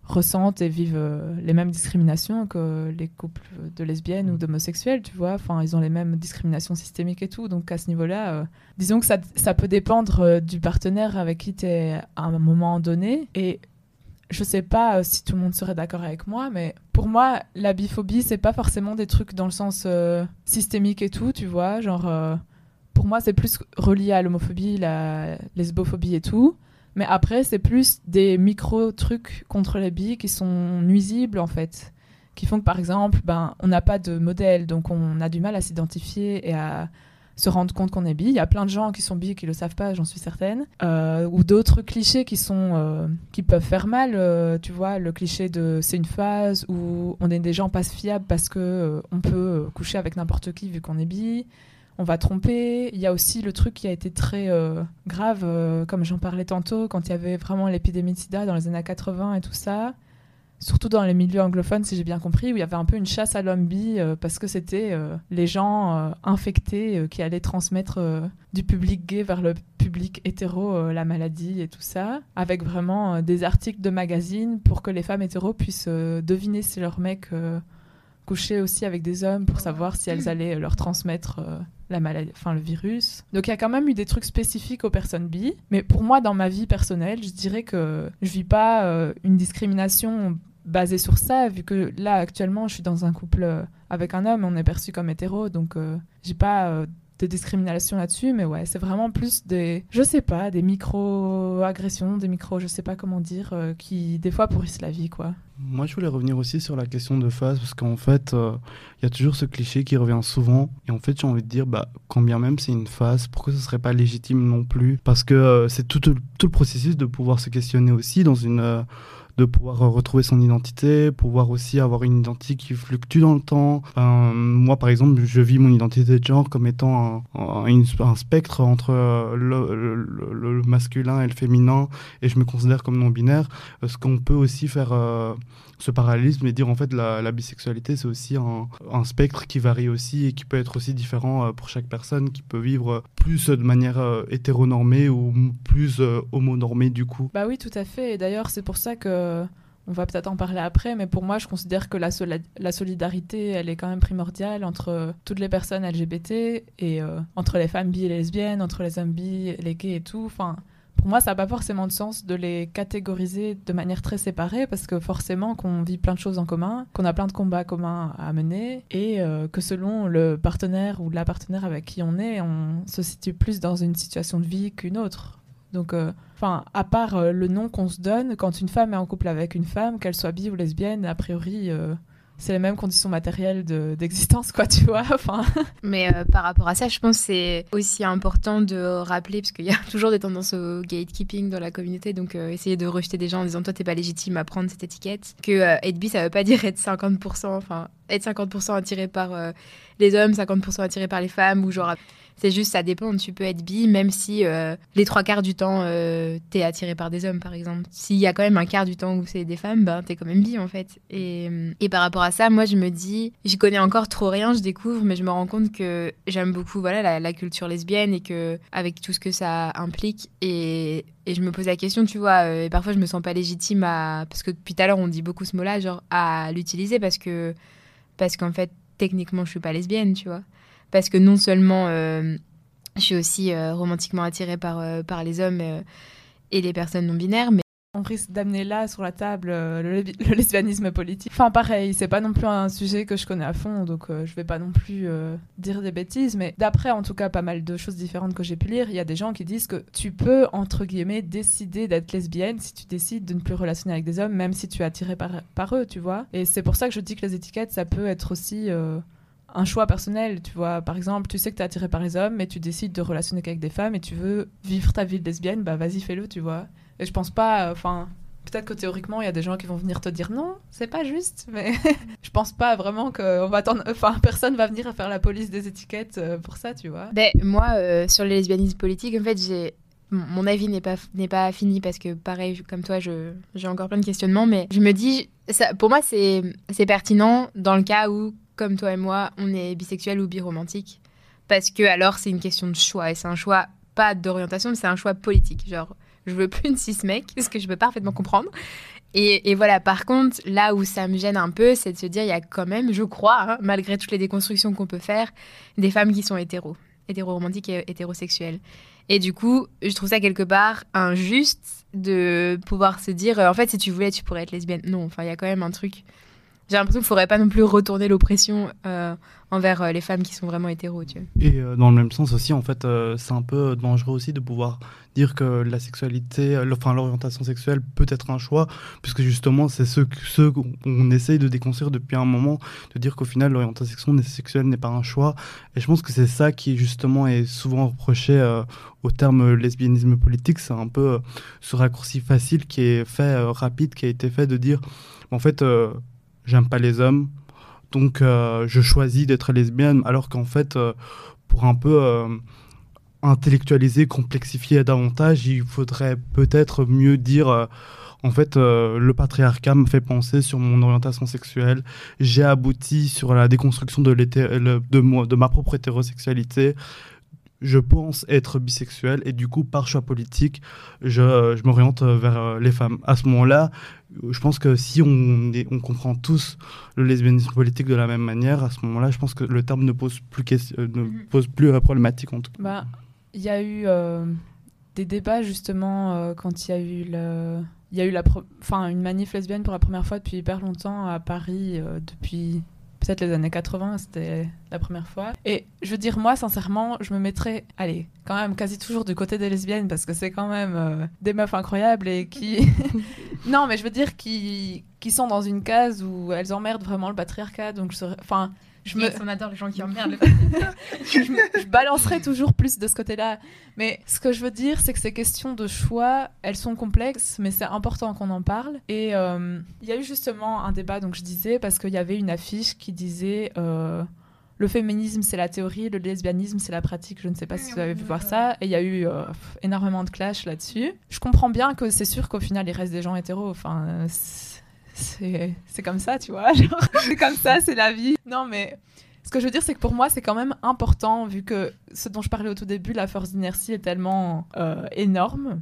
ressentent et vivent euh, les mêmes discriminations que les couples de lesbiennes ou d'homosexuels, tu vois. Enfin, ils ont les mêmes discriminations systémiques et tout. Donc, à ce niveau-là, euh, disons que ça, ça peut dépendre euh, du partenaire avec qui tu es à un moment donné. Et je sais pas si tout le monde serait d'accord avec moi, mais pour moi, la biphobie, c'est pas forcément des trucs dans le sens systémique et tout, tu vois. Genre, pour moi, c'est plus relié à l'homophobie, la lesbophobie et tout. Mais après, c'est plus des micro-trucs contre les bi qui sont nuisibles, en fait. Qui font que, par exemple, ben, on n'a pas de modèle, donc on a du mal à s'identifier et à se rendre compte qu'on est bi. Il y a plein de gens qui sont bi qui le savent pas, j'en suis certaine. Euh, ou d'autres clichés qui sont euh, qui peuvent faire mal. euh, tu vois, le cliché de c'est une phase où on est des gens pas fiables parce que on peut coucher avec n'importe qui vu qu'on est bi. On va tromper. Il y a aussi le truc qui a été très euh, grave, euh, comme j'en parlais tantôt, quand il y avait vraiment l'épidémie de sida dans les années 80 et tout ça surtout dans les milieux anglophones, si j'ai bien compris, où il y avait un peu une chasse à l'homme bi euh, parce que c'était les gens infectés qui allaient transmettre du public gay vers le public hétéro la maladie et tout ça, avec vraiment des articles de magazines pour que les femmes hétéros puissent deviner si leur mec couchait aussi avec des hommes pour savoir si elles allaient leur transmettre euh, la maladie, enfin le virus. Donc il y a quand même eu des trucs spécifiques aux personnes bi, mais pour moi dans ma vie personnelle, je dirais que je vis pas euh, une discrimination basée sur ça, vu que là actuellement je suis dans un couple euh, avec un homme, on est perçu comme hétéro, donc euh, j'ai pas euh, de discrimination là-dessus, mais ouais, c'est vraiment plus des, je sais pas, des micro-agressions, des micro, je sais pas comment dire, euh, qui des fois pourrissent la vie, quoi. Moi, je voulais revenir aussi sur la question de phase, parce qu'en fait, euh, il y a toujours ce cliché qui revient souvent. Et en fait, j'ai envie de dire, bah, quand bien même c'est une phase, pourquoi ce serait pas légitime non plus? Parce que euh, c'est tout, tout le processus de pouvoir se questionner aussi dans une. De pouvoir euh, retrouver son identité, pouvoir aussi avoir une identité qui fluctue dans le temps. Moi, par exemple, je vis mon identité de genre comme étant un, spectre entre euh, le, masculin et le féminin, et je me considère comme non-binaire. Euh, Ce qu'on peut aussi faire ce parallélisme et dire en fait la, bisexualité c'est aussi un, spectre qui varie aussi et qui peut être aussi différent euh, pour chaque personne qui peut vivre euh, plus de manière euh, hétéronormée ou plus euh, homonormée du coup. Bah oui, tout à fait. Et d'ailleurs, c'est pour ça que on va peut-être en parler après, mais pour moi, je considère que la, la solidarité, elle est quand même primordiale entre euh, toutes les personnes LGBT et euh, entre les femmes bi et les lesbiennes, entre les hommes bi, les gays et tout. Enfin, pour moi, ça n'a pas forcément de sens de les catégoriser de manière très séparée parce que forcément qu'on vit plein de choses en commun, qu'on a plein de combats communs à mener et euh, que selon le partenaire ou la partenaire avec qui on est, on se situe plus dans une situation de vie qu'une autre. Donc, euh, enfin, à part euh, le nom qu'on se donne, quand une femme est en couple avec une femme, qu'elle soit bi ou lesbienne, a priori, c'est les mêmes conditions matérielles de- d'existence, quoi, tu vois. Enfin, Mais euh, par rapport à ça, je pense que c'est aussi important de rappeler, parce qu'il y a toujours des tendances au gatekeeping dans la communauté, donc euh, essayer de rejeter des gens en disant toi t'es pas légitime à prendre cette étiquette. Que euh, ça veut pas dire être 50%, enfin être 50% attiré par euh, les hommes, 50% attiré par les femmes, ou genre c'est juste ça dépend. Tu peux être bi même si euh, les trois quarts du temps euh, t'es attiré par des hommes, par exemple. S'il y a quand même un quart du temps où c'est des femmes, ben t'es quand même bi en fait. Et, et par rapport à ça, moi je me dis, j'y connais encore trop rien, je découvre, mais je me rends compte que j'aime beaucoup voilà la, culture lesbienne et que avec tout ce que ça implique et et je me pose la question, tu vois, et parfois je me sens pas légitime à parce que depuis tout à l'heure on dit beaucoup ce mot-là, genre à l'utiliser parce que parce qu'en fait, techniquement, je suis pas lesbienne, tu vois. Parce que non seulement euh, je suis aussi euh, romantiquement attirée par, euh, par les hommes et les personnes non binaires, mais On risque d'amener là sur la table euh, le, lesbi- le lesbianisme politique. Enfin, pareil, c'est pas non plus un sujet que je connais à fond, donc euh, je vais pas non plus euh, dire des bêtises. Mais d'après, en tout cas, pas mal de choses différentes que j'ai pu lire, il y a des gens qui disent que tu peux, entre guillemets, décider d'être lesbienne si tu décides de ne plus relationner avec des hommes, même si tu es attiré par, eux, tu vois. Et c'est pour ça que je dis que les étiquettes, ça peut être aussi. euh, un choix personnel, tu vois. Par exemple, tu sais que tu es attiré par les hommes, mais tu décides de relationner qu'avec des femmes et tu veux vivre ta vie lesbienne, bah vas-y, fais-le, tu vois. Et je pense pas, enfin, peut-être que théoriquement, il y a des gens qui vont venir te dire non, c'est pas juste, mais je pense pas vraiment que on va attendre, enfin, personne va venir faire la police des étiquettes euh, pour ça, tu vois. Ben, moi, euh, sur le lesbianisme politique, en fait, j'ai mon avis n'est pas pas fini parce que pareil comme toi, j'ai encore plein de questionnements, mais je me dis, pour moi, c'est c'est pertinent dans le cas où, comme toi et moi, on est bisexuel ou biromantique, parce que alors c'est une question de choix et c'est un choix pas d'orientation, mais c'est un choix politique. Genre, je veux plus une cis mec, ce que je peux parfaitement comprendre. Et, voilà, par contre, là où ça me gêne un peu, c'est de se dire, il y a quand même, je crois, hein, malgré toutes les déconstructions qu'on peut faire, des femmes qui sont hétéros hétéroromantique et hétérosexuel. Et du coup, je trouve ça quelque part injuste de pouvoir se dire, euh, en fait, si tu voulais, tu pourrais être lesbienne. Non, enfin, il y a quand même un truc. J'ai l'impression qu'il ne faudrait pas non plus retourner l'oppression euh, envers euh, les femmes qui sont vraiment hétéros, tu vois. Et euh, dans le même sens aussi, en fait, euh, c'est un peu dangereux aussi de pouvoir dire que la sexualité, enfin l'orientation sexuelle peut être un choix, puisque justement, c'est ce, qu'on on essaye de déconstruire depuis un moment, de dire qu'au final, l'orientation sexuelle n'est pas un choix. Et je pense que c'est ça qui, justement, est souvent reproché au terme lesbianisme politique. C'est un peu ce raccourci facile qui est fait, rapide, qui a été fait de dire, en fait, j'aime pas les hommes, donc euh, je choisis d'être lesbienne, alors qu'en fait, euh, pour un peu euh, intellectualiser, complexifier davantage, il faudrait peut-être mieux dire, en fait, le patriarcat me fait penser sur mon orientation sexuelle, j'ai abouti sur la déconstruction de, de ma propre hétérosexualité. Je pense être bisexuel et du coup, par choix politique, je, je m'oriente vers euh, les femmes. À ce moment-là, je pense que si on, est- on comprend tous le lesbianisme politique de la même manière, à ce moment-là, je pense que le terme ne pose plus, euh, ne Mhm. pose plus la problématique en tout cas. Bah, il y a eu euh, des débats justement euh, quand il y a eu le. Il y a eu la enfin, une manif lesbienne pour la première fois depuis hyper longtemps à Paris, euh, depuis peut-être les années 80, c'était la première fois. Et je veux dire, moi, sincèrement, je me mettrais, allez, quand même quasi toujours du côté des lesbiennes parce que c'est quand même euh, des meufs incroyables et qui. non, mais je veux dire, qui, qui sont dans une case où elles emmerdent vraiment le patriarcat. Donc, je serais. Enfin. Je me, on adore les gens qui emmerdent. je, je balancerai toujours plus de ce côté-là. Mais ce que je veux dire, c'est que ces questions de choix, elles sont complexes, mais c'est important qu'on en parle. Et euh, il y a eu justement un débat, donc je disais, parce qu'il y avait une affiche qui disait euh, le féminisme, c'est la théorie, le lesbianisme, c'est la pratique. Je ne sais pas si vous avez vu voir ça. Et il y a eu euh, énormément de clash là-dessus. Je comprends bien que c'est sûr qu'au final, il reste des gens hétéros. Enfin. C'est- comme ça, tu vois. C'est comme ça, c'est la vie. Non, mais ce que je veux dire, c'est que pour moi, c'est quand même important, vu que ce dont je parlais au tout début, la force d'inertie est tellement euh, énorme.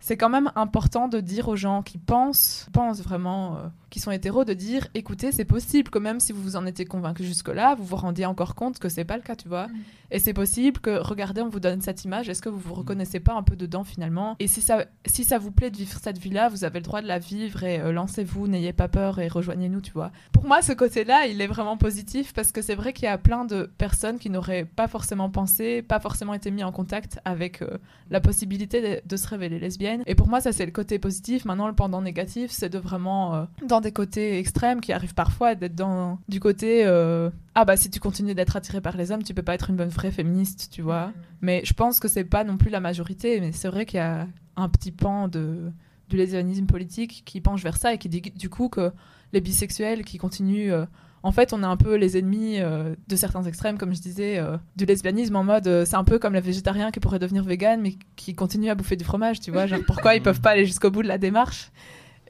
C'est quand même important de dire aux gens qui pensent, pensent vraiment, euh, qui sont hétéros, de dire écoutez, c'est possible que même si vous vous en étiez convaincu jusque-là, vous vous rendiez encore compte que c'est pas le cas, tu vois. Et c'est possible que, regardez, on vous donne cette image, est-ce que vous vous reconnaissez pas un peu dedans finalement? Et si ça, si ça vous plaît de vivre cette vie-là, vous avez le droit de la vivre et euh, lancez-vous, n'ayez pas peur et rejoignez-nous, tu vois. Pour moi, ce côté-là, il est vraiment positif parce que c'est vrai qu'il y a plein de personnes qui n'auraient pas forcément pensé, pas forcément été mis en contact avec euh, la possibilité de, de se révéler lesbienne. Et pour moi, ça, c'est le côté positif. Maintenant, le pendant négatif, c'est de vraiment, euh, dans des côtés extrêmes qui arrivent parfois, d'être dans du côté. euh, ah bah si tu continues d'être attiré par les hommes, tu peux pas être une bonne vraie féministe, tu vois. Mais je pense que c'est pas non plus la majorité, mais c'est vrai qu'il y a un petit pan de du lesbianisme politique qui penche vers ça et qui dit du coup que les bisexuels qui continuent euh, en fait, on est un peu les ennemis euh, de certains extrêmes, comme je disais, euh, du lesbianisme en mode euh, c'est un peu comme les végétariens qui pourraient devenir véganes mais qui continuent à bouffer du fromage, tu vois. Genre pourquoi ils peuvent pas aller jusqu'au bout de la démarche?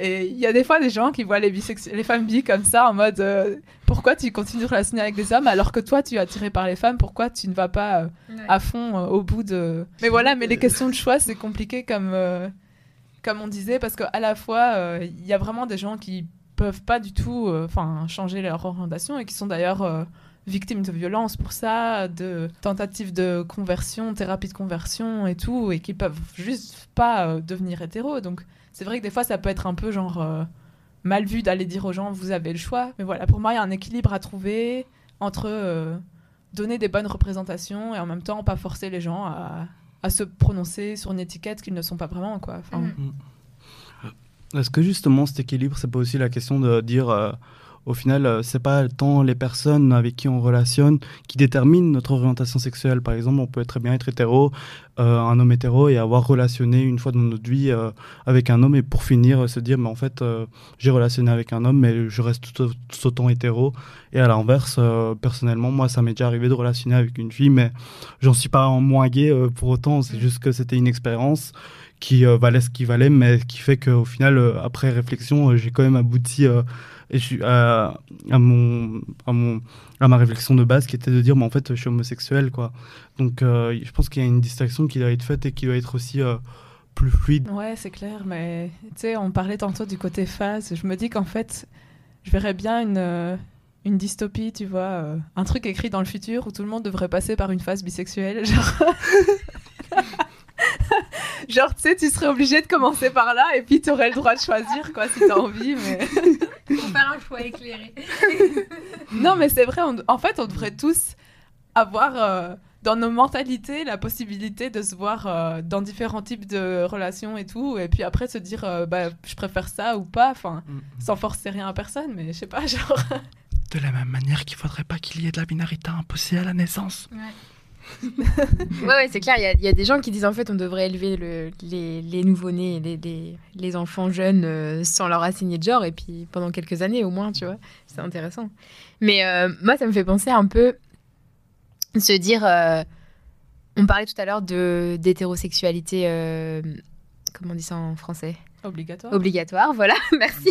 Et il y a des fois des gens qui voient les, les femmes bi comme ça en mode euh, pourquoi tu continues de relationner avec des hommes alors que toi tu es attiré par les femmes, pourquoi tu ne vas pas euh, à fond euh, au bout de. Mais voilà, mais les questions de choix, c'est compliqué comme, comme on disait, parce qu'à la fois, il y a vraiment des gens qui peuvent pas du tout enfin changer leur orientation et qui sont d'ailleurs victimes de violences pour ça, de tentatives de conversion, thérapie de conversion et tout, et qui peuvent juste pas devenir hétéros. Donc c'est vrai que des fois ça peut être un peu genre euh, mal vu d'aller dire aux gens vous avez le choix. Mais voilà, pour moi il y a un équilibre à trouver entre euh, donner des bonnes représentations et en même temps pas forcer les gens à, à se prononcer sur une étiquette qu'ils ne sont pas vraiment quoi. Enfin, Mhm. Est-ce que justement cet équilibre, c'est pas aussi la question de dire, euh, au final, c'est pas tant les personnes avec qui on relationne qui déterminent notre orientation sexuelle? Par exemple, on peut très bien être hétéro, un homme hétéro, et avoir relationné une fois dans notre vie euh, avec un homme, et pour finir, euh, se dire, mais en fait, euh, j'ai relationné avec un homme, mais je reste tout, tout autant hétéro. Et à l'inverse, euh, personnellement, moi, ça m'est déjà arrivé de relationner avec une fille, mais j'en suis pas en moins gay euh, pour autant. C'est juste que c'était une expérience qui euh, valait ce qu'il valait, mais qui fait qu'au final, euh, après réflexion, euh, j'ai quand même abouti euh, et je suis à, à, mon, à, mon, à ma réflexion de base qui était de dire, mais en fait, je suis homosexuel. Quoi. Donc, euh, je pense qu'il y a une distinction qui doit être faite et qui doit être aussi euh, plus fluide. Ouais, c'est clair, mais tu sais, on parlait tantôt du côté phase. Je me dis qu'en fait, je verrais bien une, euh, une dystopie, tu vois, euh, un truc écrit dans le futur où tout le monde devrait passer par une phase bisexuelle. Genre, genre tu sais, tu serais obligé de commencer par là et puis tu aurais le droit de choisir, quoi, si t'as envie. Mais... Faut faire un choix éclairé. non, mais c'est vrai, on- en fait, on devrait tous avoir euh, dans nos mentalités la possibilité de se voir euh, dans différents types de relations et tout, et puis après se dire, euh, bah, je préfère ça ou pas, enfin, sans forcer rien à personne, mais je sais pas, genre. De la même manière qu'il faudrait pas qu'il y ait de la binarité imposée à la naissance. Ouais, ouais, c'est clair. Il y a- il y, a des gens qui disent en fait on devrait élever le, les, les nouveau-nés, les, les, les enfants jeunes euh, sans leur assigner de genre et puis pendant quelques années au moins, tu vois. C'est intéressant. Mais euh, moi, ça me fait penser un peu se dire. euh, on parlait tout à l'heure de d'hétérosexualité. euh, comment on dit ça en français? Obligatoire. obligatoire, voilà, merci.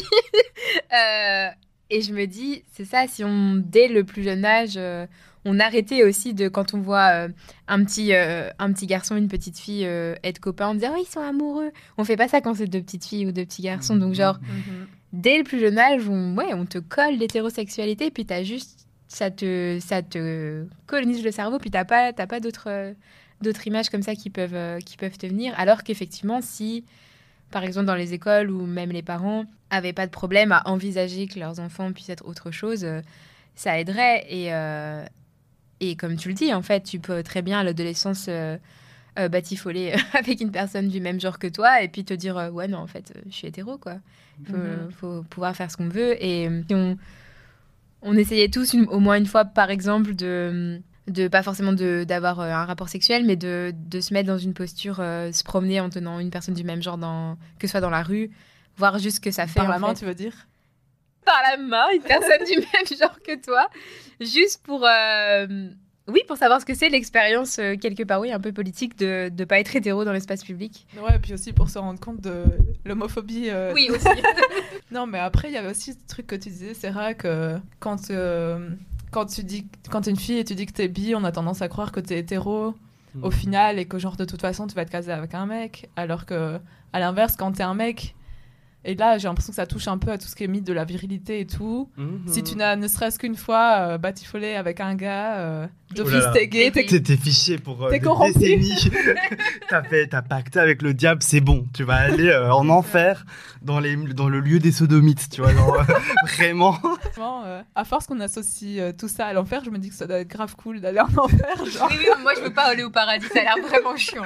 Euh, et je me dis, c'est ça, si on, dès le plus jeune âge, euh, on arrêtait aussi de, quand on voit euh, un, petit, euh, un petit garçon, une petite fille euh, être copains, on dit, oh, ils sont amoureux. On fait pas ça quand c'est deux petites filles ou deux petits garçons. Donc, genre, Mhm. dès le plus jeune âge, on, ouais, on te colle l'hétérosexualité, puis t'as juste, ça te, ça te colonise le cerveau, puis t'as pas, pas d'autres, euh, d'autres images comme ça qui peuvent, euh, qui peuvent te venir. Alors qu'effectivement, si, par exemple, dans les écoles ou même les parents avaient pas de problème à envisager que leurs enfants puissent être autre chose, euh, ça aiderait. Et, euh, et comme tu le dis, en fait, tu peux très bien à l'adolescence euh, euh, batifoler avec une personne du même genre que toi et puis te dire, ouais, non, en fait, je suis hétéro, quoi. Il faut, Mhm. faut pouvoir faire ce qu'on veut. Et si on, on essayait tous une- au moins une fois, par exemple, de, de pas forcément d'avoir euh, un rapport sexuel, mais de, de se mettre dans une posture, euh, se promener en tenant une personne du même genre, dans, que ce soit dans la rue, voir juste ce que ça fait. Par la main, fait. tu veux dire? Par la main, une personne du même genre que toi, juste pour. euh, Oui, pour savoir ce que c'est l'expérience, euh, quelque part, oui, un peu politique, de ne pas être hétéro dans l'espace public. Ouais, et puis aussi pour se rendre compte de l'homophobie. euh, Oui, aussi. Non, mais après, il y avait aussi ce truc que tu disais, vrai que quand, euh, quand tu dis, quand t'es une fille et tu dis que t'es bi, on a tendance à croire que t'es hétéro au final et que genre de toute façon tu vas te caser avec un mec, alors que à l'inverse, quand t'es un mec, et là j'ai l'impression que ça touche un peu à tout ce qui est mythe de la virilité et tout. Mhm. Si tu n'as ne serait-ce qu'une fois euh, batifolé avec un gars, euh, Oh d'office t'es gay, t'es fiché pour euh, T'es des corrompu. décennies. t'as fait, t'as pacté avec le diable, c'est bon. Tu vas aller euh, en enfer dans les, dans le lieu des sodomites, tu vois, genre, euh, vraiment. Euh, à force qu'on associe euh, tout ça à l'enfer, je me dis que ça doit être grave cool d'aller en enfer. Genre, oui, oui, moi je veux pas aller au paradis, ça a l'air vraiment chiant.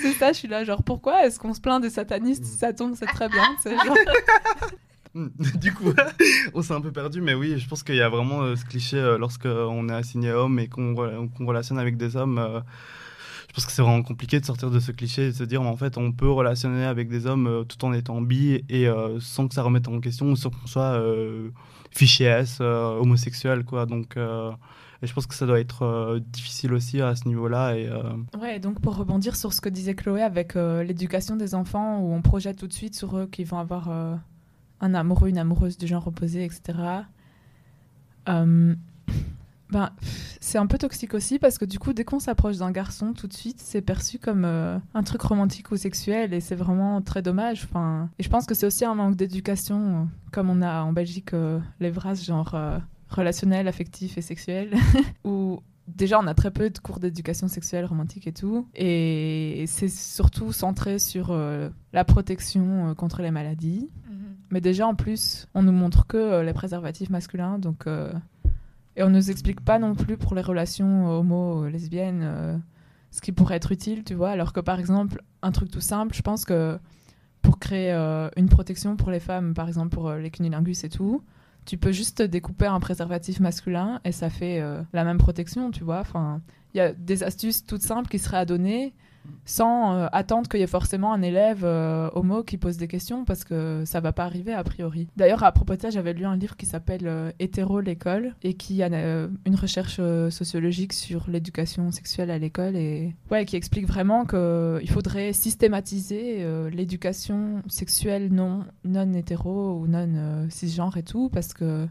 c'est ça, je suis là, genre, pourquoi est-ce qu'on se plaint des satanistes si ça tombe, c'est très genre- Du coup, on s'est un peu perdu, mais oui, je pense qu'il y a vraiment euh, ce cliché euh, lorsque on est assigné homme et qu'on re- relationne avec des hommes. euh, je pense que c'est vraiment compliqué de sortir de ce cliché et de se dire, en fait, on peut relationner avec des hommes euh, tout en étant bi et euh, sans que ça remette en question, sans qu'on soit euh, fiché S, euh, homosexuel, quoi. Donc, euh, et je pense que ça doit être euh, difficile aussi à ce niveau-là. Et euh, Ouais, donc pour rebondir sur ce que disait Chloé avec euh, l'éducation des enfants, où on projette tout de suite sur eux qu'ils vont avoir un amoureux, une amoureuse du genre opposé, etc. Euh, Ben, c'est un peu toxique aussi parce que du coup, dès qu'on s'approche d'un garçon, tout de suite, c'est perçu comme un truc romantique ou sexuel et c'est vraiment très dommage. Enfin, et je pense que c'est aussi un manque d'éducation, comme on a en Belgique les VRAS, genre relationnel, affectif et sexuel, où déjà on a très peu de cours d'éducation sexuelle, romantique et tout. Et c'est surtout centré sur euh, la protection euh, contre les maladies. Mais déjà, en plus, on nous montre que euh, les préservatifs masculins, donc et on nous explique pas non plus pour les relations homo lesbiennes ce qui pourrait être utile, tu vois. Alors que par exemple, un truc tout simple, je pense que pour créer une protection pour les femmes, par exemple pour les cunilingus et tout, tu peux juste découper un préservatif masculin et ça fait euh, la même protection, tu vois. Enfin, il y a des astuces toutes simples qui seraient à donner sans euh, attendre qu'il y ait forcément un élève euh, homo qui pose des questions parce que ça va pas arriver a priori. D'ailleurs, à propos de ça, j'avais lu un livre qui s'appelle euh, Hétéro l'école et qui a une recherche sociologique sur l'éducation sexuelle à l'école et ouais, qui explique vraiment qu'il faudrait systématiser l'éducation sexuelle non, non hétéro ou non cisgenre et tout parce que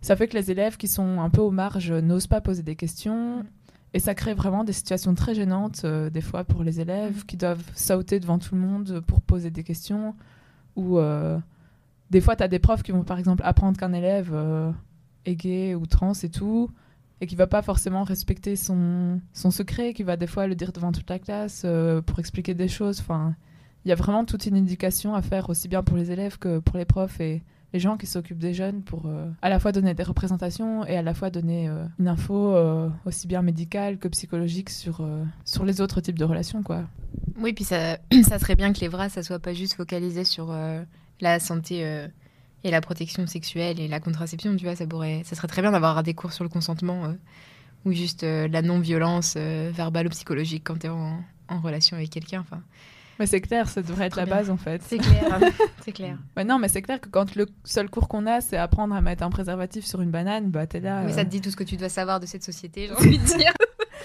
ça fait que les élèves qui sont un peu aux marges n'osent pas poser des questions. Et ça crée vraiment des situations très gênantes, euh, des fois, pour les élèves qui doivent sauter devant tout le monde pour poser des questions. Ou euh, des fois, tu as des profs qui vont, par exemple, apprendre qu'un élève euh, est gay ou trans et tout, et qui va pas forcément respecter son, son secret, qui va des fois le dire devant toute la classe pour expliquer des choses. Enfin, il y a vraiment toute une éducation à faire, aussi bien pour les élèves que pour les profs et les gens qui s'occupent des jeunes pour euh, à la fois donner des représentations et à la fois donner euh, une info euh, aussi bien médicale que psychologique sur, sur les autres types de relations. Quoi. Oui, puis ça, ça serait bien que les vras, ça soit pas juste focalisé sur la santé et la protection sexuelle et la contraception, tu vois, ça pourrait, ça serait très bien d'avoir des cours sur le consentement ou juste la non-violence verbale ou psychologique quand tu es en, en relation avec quelqu'un. Enfin, Mais c'est clair, ça devrait être la bien. base en fait. c'est clair, c'est clair. Ouais, non, mais c'est clair que quand le seul cours qu'on a, c'est apprendre à mettre un préservatif sur une banane, bah t'es là. Mais euh, ça te dit tout ce que tu dois savoir de cette société, j'ai envie de dire.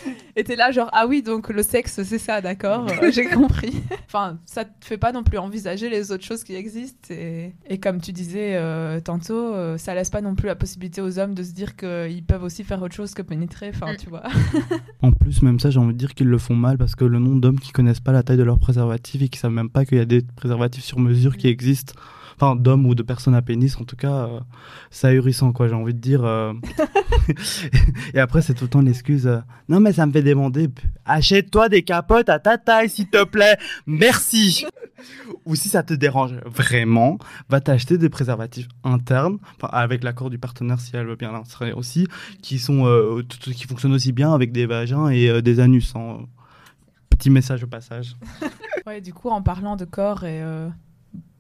Et t'es là, genre, ah oui, donc le sexe, c'est ça, d'accord, j'ai compris. enfin, ça te fait pas non plus envisager les autres choses qui existent. Et, et comme tu disais euh, tantôt, euh, ça laisse pas non plus la possibilité aux hommes de se dire qu'ils peuvent aussi faire autre chose que pénétrer, enfin, Mm. tu vois. En plus, même ça, j'ai envie de dire qu'ils le font mal parce que le nombre d'hommes qui connaissent pas la taille de leur préservatif et qui savent même pas qu'il y a des préservatifs sur mesure qui existent, enfin d'hommes ou de personnes à pénis, en tout cas, euh, c'est ahurissant, quoi. J'ai envie de dire. euh. et après, c'est tout le temps l'excuse. euh, non, mais ça me fait demander. Achète-toi des capotes à ta taille, s'il te plaît. Merci. ou si ça te dérange vraiment, va t'acheter des préservatifs internes, enfin, avec l'accord du partenaire si elle veut bien l'insérer aussi, qui sont euh, qui fonctionnent aussi bien avec des vagins et euh, des anus. hein. Petit message au passage. Ouais, du coup, en parlant de corps et euh,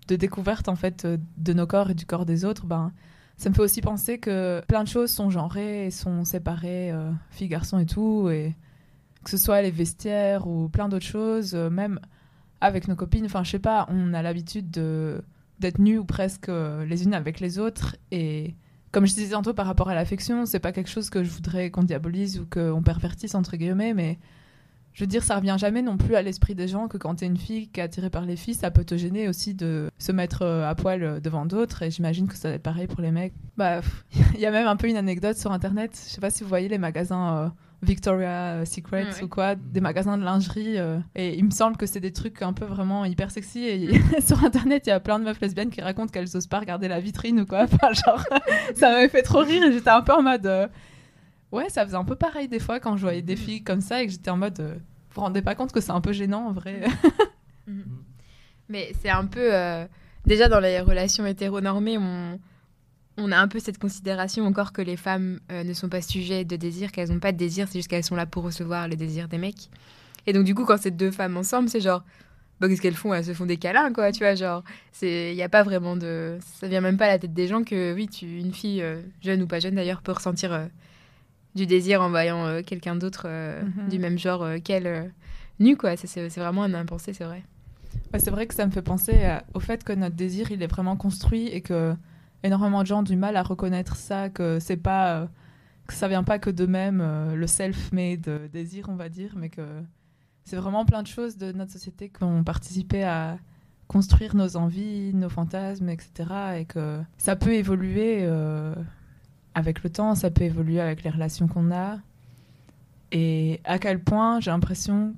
de découverte en fait euh, de nos corps et du corps des autres, ben ça me fait aussi penser que plein de choses sont genrées et sont séparées, euh, filles, garçons et tout, et que ce soit les vestiaires ou plein d'autres choses, euh, même avec nos copines. Enfin, je sais pas, on a l'habitude de d'être nus ou presque les unes avec les autres et comme je disais tantôt par rapport à l'affection, c'est pas quelque chose que je voudrais qu'on diabolise ou qu'on pervertisse entre guillemets, mais je veux dire, ça revient jamais non plus à l'esprit des gens que quand t'es une fille qui est attirée par les filles, ça peut te gêner aussi de se mettre euh, à poil euh, devant d'autres. Et j'imagine que ça va être pareil pour les mecs. Bah, il y a même un peu une anecdote sur internet. Je sais pas si vous voyez les magasins euh, Victoria Secret Ouais. ou quoi, des magasins de lingerie. euh, et il me semble que c'est des trucs un peu vraiment hyper sexy. Et sur internet, il y a plein de meufs lesbiennes qui racontent qu'elles osent pas regarder la vitrine ou quoi. Enfin, genre, ça m'avait fait trop rire et j'étais un peu en mode. euh, Ouais, ça faisait un peu pareil des fois quand je voyais des filles comme ça et que j'étais en mode. euh, vous vous rendez pas compte que c'est un peu gênant en vrai Mhm. Mais c'est un peu. euh, déjà, dans les relations hétéronormées, on, on a un peu cette considération encore que les femmes euh, ne sont pas sujets de désir, qu'elles n'ont pas de désir, c'est juste qu'elles sont là pour recevoir le désir des mecs. Et donc, du coup, quand c'est deux femmes ensemble, c'est genre. Bah, qu'est-ce qu'elles font? Elles se font des câlins, quoi, tu vois, genre. Il n'y a pas vraiment de. Ça vient même pas à la tête des gens que, oui, tu, une fille, euh, jeune ou pas jeune d'ailleurs, peut ressentir euh, du désir en voyant euh, quelqu'un d'autre euh, Mhm. du même genre euh, qu'elle nu, quoi. C'est- vraiment un impensé, c'est vrai. Ouais, c'est vrai que ça me fait penser à- au fait que notre désir il est vraiment construit et que énormément de gens ont du mal à reconnaître ça que c'est pas que ça vient pas que d'eux-mêmes euh, le self-made désir on va dire mais que c'est vraiment plein de choses de notre société qui ont participé à construire nos envies nos fantasmes etc et que ça peut évoluer euh, avec le temps, ça peut évoluer avec les relations qu'on a. Et à quel point j'ai l'impression,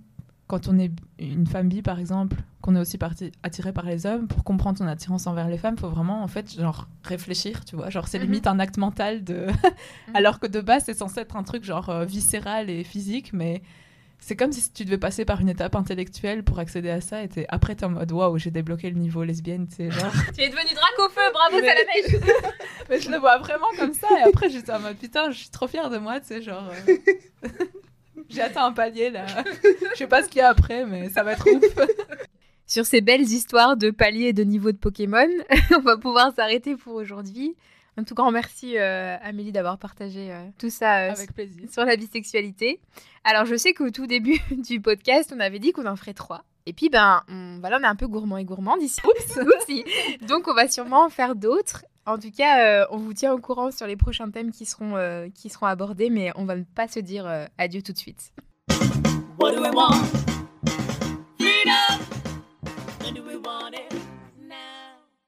quand on est une femme bi par exemple, qu'on est aussi parti, attiré par les hommes, pour comprendre son attirance envers les femmes, faut vraiment en fait genre réfléchir, tu vois. Genre c'est Mhm. limite un acte mental de. Alors que de base c'est censé être un truc genre euh, viscéral et physique, mais c'est comme si tu devais passer par une étape intellectuelle pour accéder à ça. Et t'es- après t'es en mode waouh, j'ai débloqué le niveau lesbienne, tu sais. Genre. Tu es devenu drac au feu, bravo Mais- Salamèche mais je le vois vraiment comme ça. Et après j'étais en mode putain, je suis trop fière de moi, tu sais, genre. euh, J'ai atteint un palier là. Je sais pas ce qu'il y a après, mais ça va être ouf. Sur ces belles histoires de paliers et de niveaux de Pokémon, on va pouvoir s'arrêter pour aujourd'hui. Un tout grand merci euh, Amélie d'avoir partagé euh, tout ça euh, Avec plaisir. sur la bisexualité. Alors je sais qu'au tout début du podcast, on avait dit qu'on en ferait trois. Et puis ben on, voilà, on est un peu gourmand et gourmande ici. aussi. Donc on va sûrement en faire d'autres. En tout cas, euh, on vous tient au courant sur les prochains thèmes qui seront, euh, qui seront abordés, mais on va pas se dire euh, adieu tout de suite. What do we want?